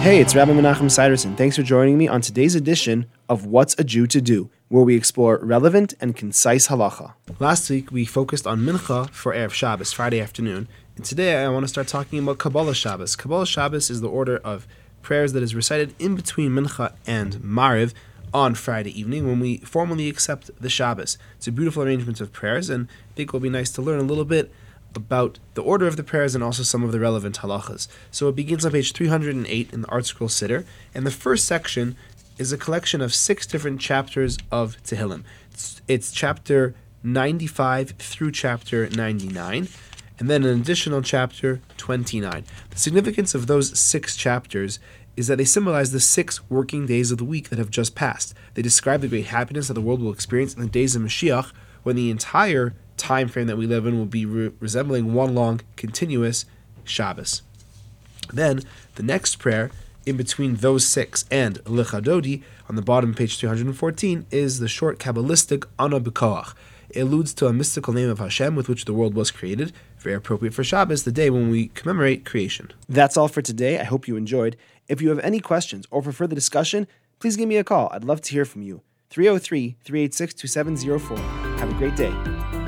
Hey, it's Rabbi Menachem Siderson. Thanks for joining me on today's edition of What's a Jew to Do, where we explore relevant and concise halacha. Last week we focused on Mincha for Erev Shabbos, Friday afternoon, and today I want to start talking about Kabbalas Shabbos. Kabbalas Shabbos is the order of prayers that is recited in between Mincha and Mariv on Friday evening when we formally accept the Shabbos. It's a beautiful arrangement of prayers, and I think it will be nice to learn a little bit about the order of the prayers and also some of the relevant halachas. So it begins on page 308 in the ArtScroll Siddur, and the first section is a collection of six different chapters of Tehillim. It's, it's chapter 95 through chapter 99, and then an additional chapter 29. The significance of those six chapters is that they symbolize the six working days of the week that have just passed. They describe the great happiness that the world will experience in the days of Mashiach when the entire time frame that we live in will be re- resembling one long continuous Shabbos. Then the next prayer in between those six and Lechadodi on the bottom page 314 is the short Kabbalistic Ana B'Koach. It alludes to a mystical name of Hashem with which the world was created, very appropriate for Shabbos, the day when we commemorate creation. That's all for today. I hope you enjoyed. If you have any questions or for further discussion, please give me a call. I'd love to hear from you. 303 386 2704. Have a great day.